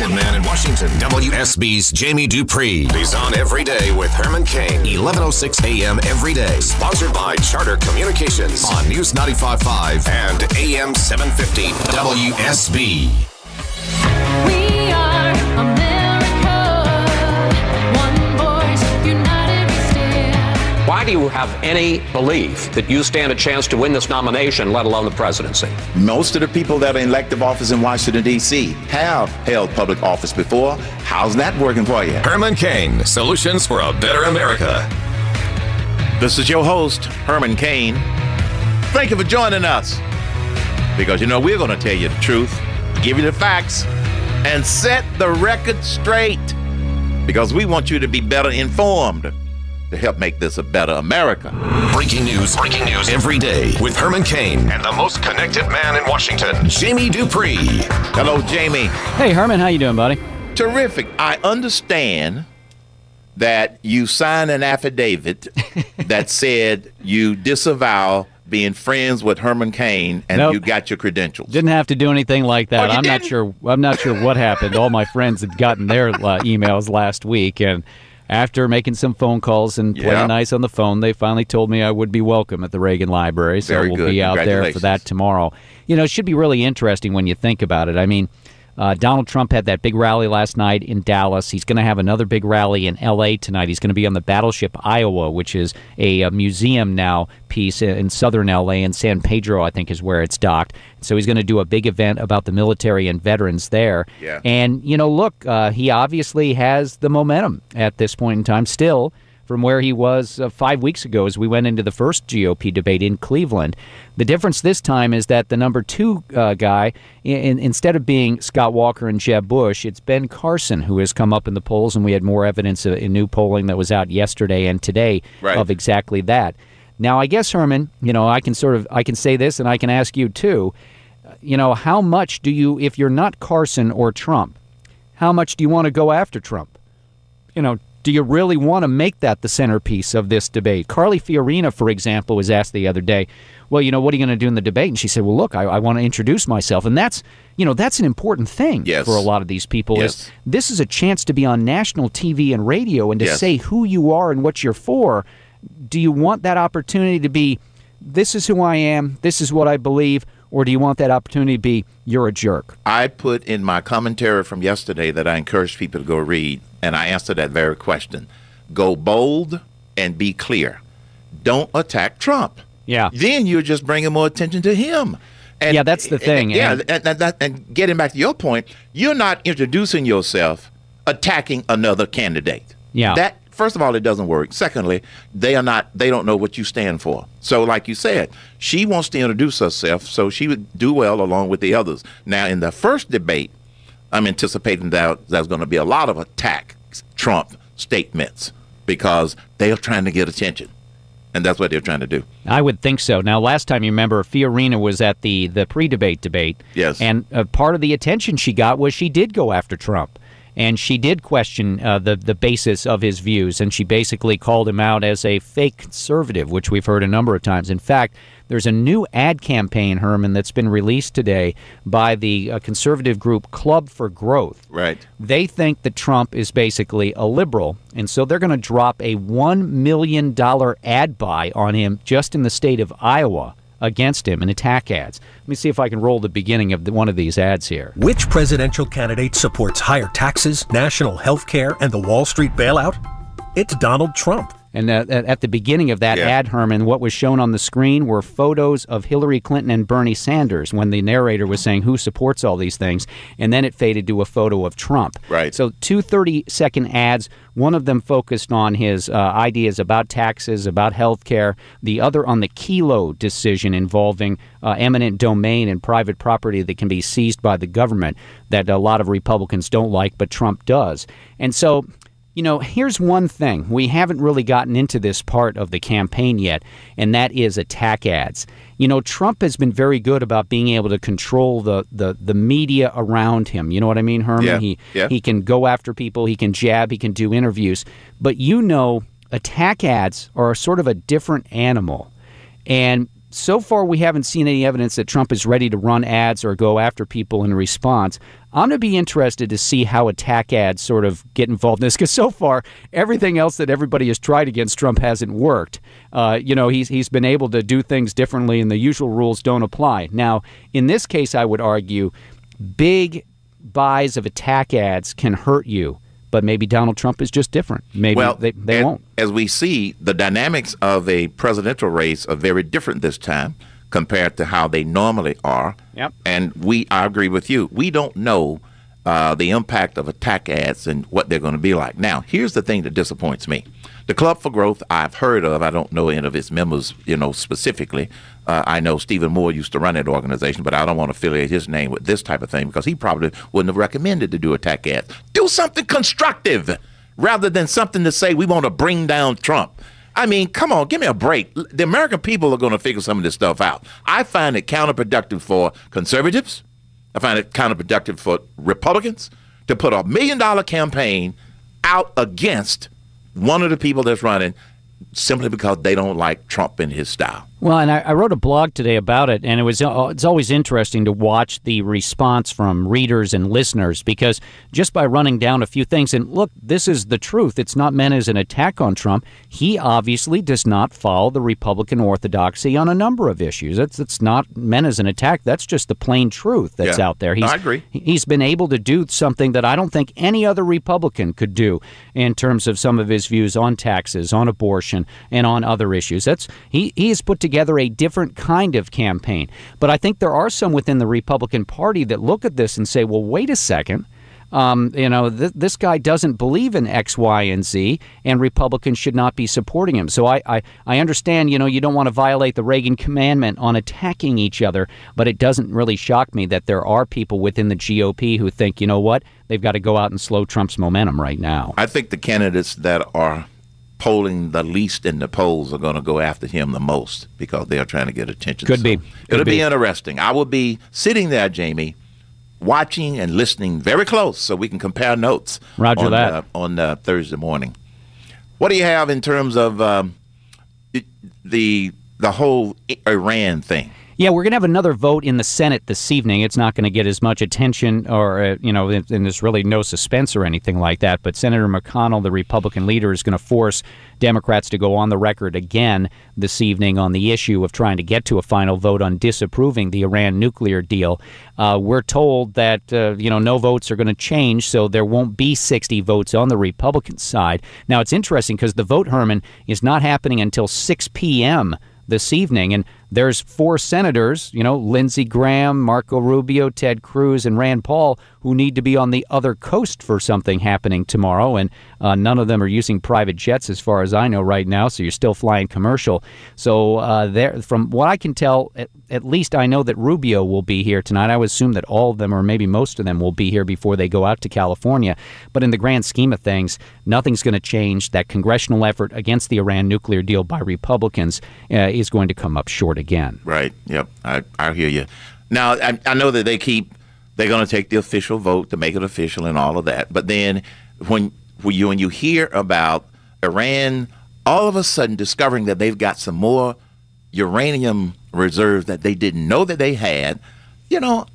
connected man in Washington, WSB's Jamie Dupree. He's on every day with Herman Cain, 11:06 a.m. every day. Sponsored by Charter Communications on News 95.5 and AM 750 WSB. Do you have any belief that you stand a chance to win this nomination, let alone the presidency? Most of the people that are in elective office in Washington, D.C. have held public office before. How's that working for you? Herman Cain, solutions for a better America. This is your host, Herman Cain. Thank you for joining us. Because you know, we're going to tell you the truth, give you the facts, and set the record straight. Because we want you to be better informed to help make this a better America. Breaking news, breaking news every day with Herman Cain and the most connected man in Washington, Jamie Dupree. Hello, Jamie. Hey Herman, how you doing, buddy? Terrific. I understand that you signed an affidavit that said you disavow being friends with Herman Cain and Nope. you got your credentials. Didn't have to do anything like Oh, that. you I'm not didn't? sure. I'm not sure what happened. All my friends had gotten their uh, emails last week, and after making some phone calls and playing Yeah. nice on the phone, they finally told me I would be welcome at the Reagan Library. So Very we'll good. be out there for that tomorrow. You know, it should be really interesting when you think about it. I mean. Uh, Donald Trump had that big rally last night in Dallas. He's going to have another big rally in L.A. tonight. He's going to be on the Battleship Iowa, which is a, uh museum now piece in, in southern L.A. and San Pedro, I think, is where it's docked. So he's going to do a big event about the military and veterans there. Yeah. And you know, look, uh, he obviously has the momentum at this point in time still. From where he was uh, five weeks ago as we went into the first GOP debate in Cleveland. The difference this time is that the number two uh, guy, in, instead of being Scott Walker and Jeb Bush, it's Ben Carson who has come up in the polls, and we had more evidence in new polling that was out yesterday and today Right. of exactly that. Now, I guess Herman, you know, I can sort of I can say this, and I can ask you too. You know, how much do you, if you're not Carson or Trump, how much do you want to go after Trump? you know, do you really want to make that the centerpiece of this debate? Carly Fiorina, for example, was asked the other day, well, you know, what are you going to do in the debate? And she said, well, look, I, I want to introduce myself. And that's, you know, that's an important thing Yes. for a lot of these people. Yes. Is this is a chance to be on national TV and radio and to Yes. say who you are and what you're for. Do you want that opportunity to be, this is who I am, this is what I believe, or do you want that opportunity to be, you're a jerk? I put in my commentary from yesterday that I encourage people to go read, and I answered that very question. Go bold and be clear. Don't attack Trump. Yeah. Then you're just bringing more attention to him. And, Yeah, that's the thing, Yeah, and- and, and, and getting back to your point, you're not introducing yourself attacking another candidate. Yeah. That first of all, it doesn't work. Secondly, they are not. They don't know what you stand for. So, like you said, she wants to introduce herself, so she would do well along with the others. Now, in the first debate, I'm anticipating that there's going to be a lot of attack Trump statements because they are trying to get attention, and that's what they're trying to do. I would think so. Now, last time you remember, Fiorina was at the the pre-debate debate. Yes. And uh, part of the attention she got was she did go after Trump, and she did question uh, the the basis of his views, and she basically called him out as a fake conservative, which we've heard a number of times. In fact. There's a new ad campaign, Herman, that's been released today by the uh, conservative group Club for Growth. Right. They think that Trump is basically a liberal, and so they're going to drop a $1 million ad buy on him just in the state of Iowa against him in attack ads. Let me see if I can roll the beginning of the, one of these ads here. Which presidential candidate supports higher taxes, national health care, and the Wall Street bailout? It's Donald Trump. And uh, at at the beginning of that Yeah. ad, Herman, what was shown on the screen were photos of Hillary Clinton and Bernie Sanders when the narrator was saying who supports all these things. And then it faded to a photo of Trump. Right. So two 30 second ads. One of them focused on his uh, ideas about taxes, about health care. The other on the Kelo decision involving uh, eminent domain and private property that can be seized by the government that a lot of Republicans don't like, but Trump does. And so you know, here's one thing. We haven't really gotten into this part of the campaign yet, and that is attack ads. You know, Trump has been very good about being able to control the, the, the media around him. You know what I mean, Herman? Yeah, He, yeah. he can go after people, he can jab, he can do interviews. But you know, attack ads are sort of a different animal. And so far, we haven't seen any evidence that Trump is ready to run ads or go after people in response. I'm going to be interested to see how attack ads sort of get involved in this because so far everything else that everybody has tried against Trump hasn't worked. Uh, you know, he's he's been able to do things differently, and the usual rules don't apply. Now, in this case, I would argue big buys of attack ads can hurt you, but maybe Donald Trump is just different. Maybe well, they, they won't. As we see, the dynamics of a presidential race are very different this time compared to how they normally are. Yep. And we, I agree with you. We don't know uh, the impact of attack ads and what they're going to be like. Now, here's the thing that disappoints me: the Club for Growth I've heard of. I don't know any of its members, you know, specifically. Uh, I know Stephen Moore used to run that organization, but I don't want to affiliate his name with this type of thing because he probably wouldn't have recommended to do attack ads. Do something constructive rather than something to say we want to bring down Trump. I mean, come on, give me a break. The American people are going to figure some of this stuff out. I find it counterproductive for conservatives. I find it counterproductive for Republicans to put a million dollar campaign out against one of the people that's running simply because they don't like Trump and his style. Well, and I, I wrote a blog today about it, and it was uh, it's always interesting to watch the response from readers and listeners because just by running down a few things, and look, this is the truth. It's not meant as an attack on Trump. He obviously does not follow the Republican orthodoxy on a number of issues. It's it's not meant as an attack. That's just the plain truth that's Yeah. out there. I agree. He's been able to do something that I don't think any other Republican could do in terms of some of his views on taxes, on abortion, and on other issues. That's he he has put together a different kind of campaign. But I think there are some within the Republican Party that look at this and say, "Well, wait a second. Um, you know, th- this guy doesn't believe in X, Y, and Z, and Republicans should not be supporting him. So I, I, I understand, you know, you don't want to violate the Reagan commandment on attacking each other, but it doesn't really shock me that there are people within the GOP who think, you know what, they've got to go out and slow Trump's momentum right now. I think the candidates that are polling the least in the polls are going to go after him the most because they are trying to get attention. Could be. It'll be. be. interesting. I will be sitting there, Jamie, watching and listening very close so we can compare notes. Roger on, that. Uh, on uh, Thursday morning. What do you have in terms of um, the the whole Iran thing? Yeah, we're going to have another vote in the Senate this evening. It's not going to get as much attention, or, uh, you know, and there's really no suspense or anything like that. But Senator McConnell, the Republican leader, is going to force Democrats to go on the record again this evening on the issue of trying to get to a final vote on disapproving the Iran nuclear deal. Uh, we're told that, uh, you know, no votes are going to change, so there won't be 60 votes on the Republican side. Now, it's interesting because the vote, Herman, is not happening until 6 p.m this evening. And there's four senators, you know, Lindsey Graham, Marco Rubio, Ted Cruz, and Rand Paul, who need to be on the other coast for something happening tomorrow. And uh, none of them are using private jets, as far as I know right now. So you're still flying commercial. So uh, there, from what I can tell, at, at least I know that Rubio will be here tonight. I would assume that all of them, or maybe most of them, will be here before they go out to California. But in the grand scheme of things, nothing's going to change. That congressional effort against the Iran nuclear deal by Republicans uh, is going to come up short again. Right. Yep. I, I hear you. Now, I, I know that they keep, they're going to take the official vote to make it official and all of that. But then when, when, you, when you hear about Iran all of a sudden discovering that they've got some more uranium reserves that they didn't know that they had, you know,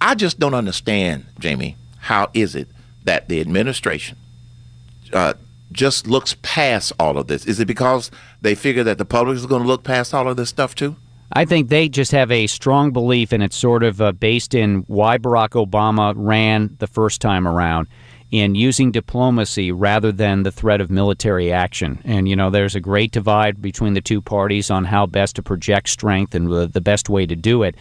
I just don't understand, Jamie, how is it that the administration uh, just looks past all of this? Is it because they figure that the public is going to look past all of this stuff too? I think they just have a strong belief, and it's sort of uh, based in why Barack Obama ran the first time around in using diplomacy rather than the threat of military action. And, you know, there's a great divide between the two parties on how best to project strength and the, the best way to do it.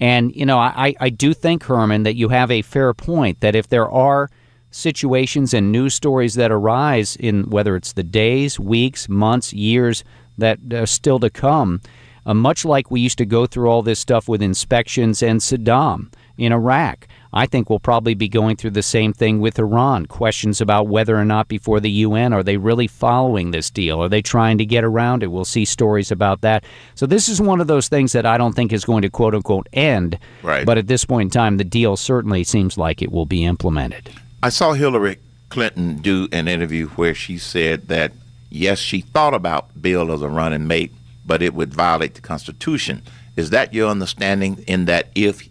And, you know, I, I do think, Herman, that you have a fair point that if there are situations and news stories that arise in whether it's the days, weeks, months, years that are still to come, uh, much like we used to go through all this stuff with inspections and Saddam in Iraq. I think we'll probably be going through the same thing with Iran. Questions about whether or not before the UN are they really following this deal? Are they trying to get around it? We'll see stories about that. So this is one of those things that I don't think is going to quote unquote end. Right. But at this point in time, the deal certainly seems like it will be implemented. I saw Hillary Clinton do an interview where she said that yes, she thought about Bill as a running mate, but it would violate the Constitution. Is that your understanding? In that if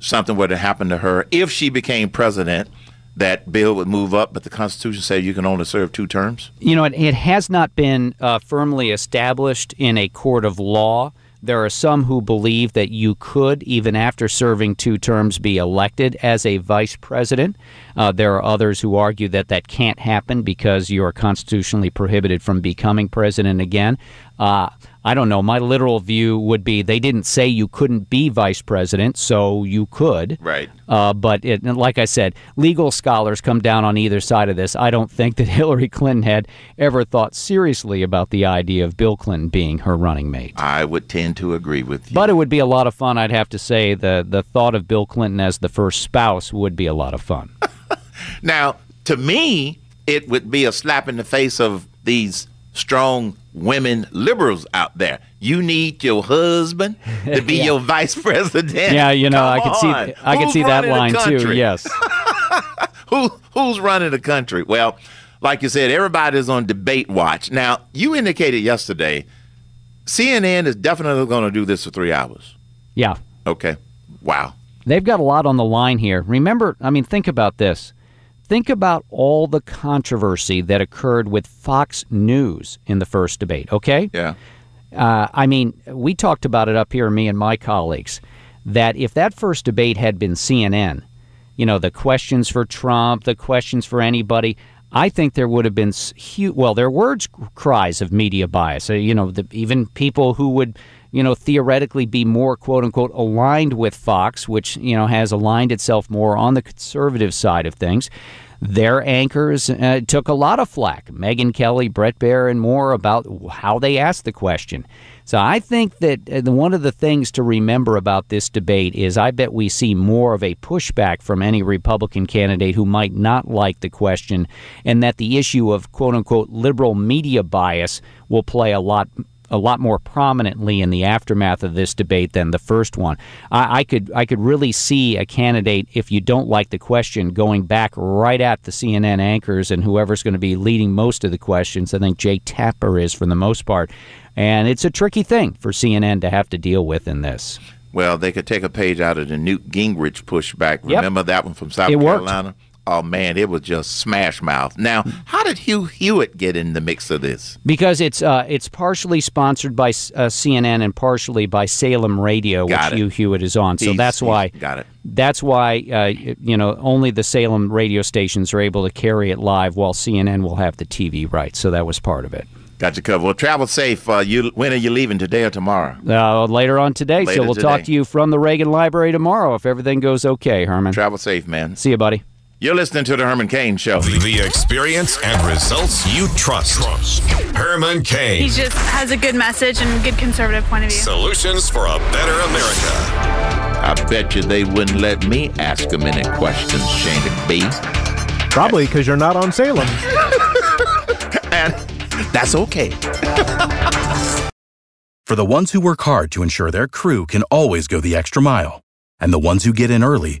something were to happen to her if she became president, that bill would move up, but the Constitution said you can only serve two terms? You know, it, it has not been uh, firmly established in a court of law. There are some who believe that you could, even after serving two terms, be elected as a vice president. Uh, there are others who argue that that can't happen because you are constitutionally prohibited from becoming president again. Uh, I don't know. My literal view would be they didn't say you couldn't be vice president, so you could. Right. Uh, but it, like I said, legal scholars come down on either side of this. I don't think that Hillary Clinton had ever thought seriously about the idea of Bill Clinton being her running mate. I would tend to agree with you. But it would be a lot of fun, I'd have to say. The, the thought of Bill Clinton as the first spouse would be a lot of fun. Now, to me, it would be a slap in the face of these strong women liberals out there. You need your husband to be your vice president. yeah, you know, Come I could see. I could Who's see that line too. Yes. Who who's running the country? Well, like you said, everybody's on debate watch. Now, you indicated yesterday CNN is definitely going to do this for 3 hours. Yeah. Okay. Wow. They've got a lot on the line here. Remember, I mean, think about this. Think about all the controversy that occurred with Fox News in the first debate, okay? Yeah. Uh, I mean, we talked about it up here, me and my colleagues, that if that first debate had been CNN, you know, the questions for Trump, the questions for anybody, I think there would have been s- hu Well, there were cries of media bias. Uh, you know, the, even people who would, you know, theoretically be more quote unquote aligned with Fox, which you know has aligned itself more on the conservative side of things. Their anchors uh, took a lot of flack. Megyn Kelly, Bret Baier, and more about how they asked the question. So I think that uh, one of the things to remember about this debate is I bet we see more of a pushback from any Republican candidate who might not like the question, and that the issue of quote unquote liberal media bias will play a lot a lot more prominently in the aftermath of this debate than the first one. I, I could I could really see a candidate, if you don't like the question, going back right at the CNN anchors and whoever's going to be leading most of the questions. I think Jake Tapper is for the most part. And it's a tricky thing for CNN to have to deal with in this. Well, they could take a page out of the Newt Gingrich pushback. Remember that one from South It worked. Oh man, it was just smash mouth. Now, how did Hugh Hewitt get in the mix of this? Because it's uh, it's partially sponsored by uh, CNN and partially by Salem Radio, Got which it. Hugh Hewitt is on. So He's- that's why got it. That's why uh, you know only the Salem radio stations are able to carry it live, while CNN will have the TV rights. So that was part of it. Got you covered. Well, travel safe. Uh, you when are you leaving today or tomorrow? Uh, later on today, Later so we'll talk to you from the Reagan Library tomorrow if everything goes okay, Herman. Travel safe, man. See you, buddy. You're listening to the Herman Cain Show. The, the experience and results you trust. Herman Cain. He just has a good message and good conservative point of view. Solutions for a better America. I bet you they wouldn't let me ask them any questions, Shana B. Probably because you're not on Salem. And that's okay. For the ones who work hard to ensure their crew can always go the extra mile, and the ones who get in early